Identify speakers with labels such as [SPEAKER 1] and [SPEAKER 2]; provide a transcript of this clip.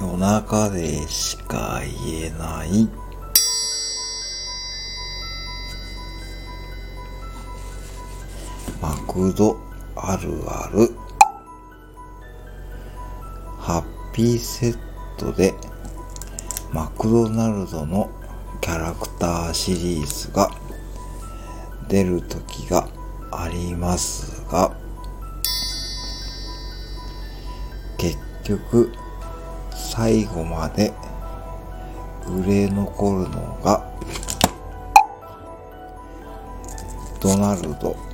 [SPEAKER 1] 夜中でしか言えない。マクドあるある。ハッピーセットでマクドナルドのキャラクターシリーズが出る時がありますが結局最後まで売れ残るのがドナルド。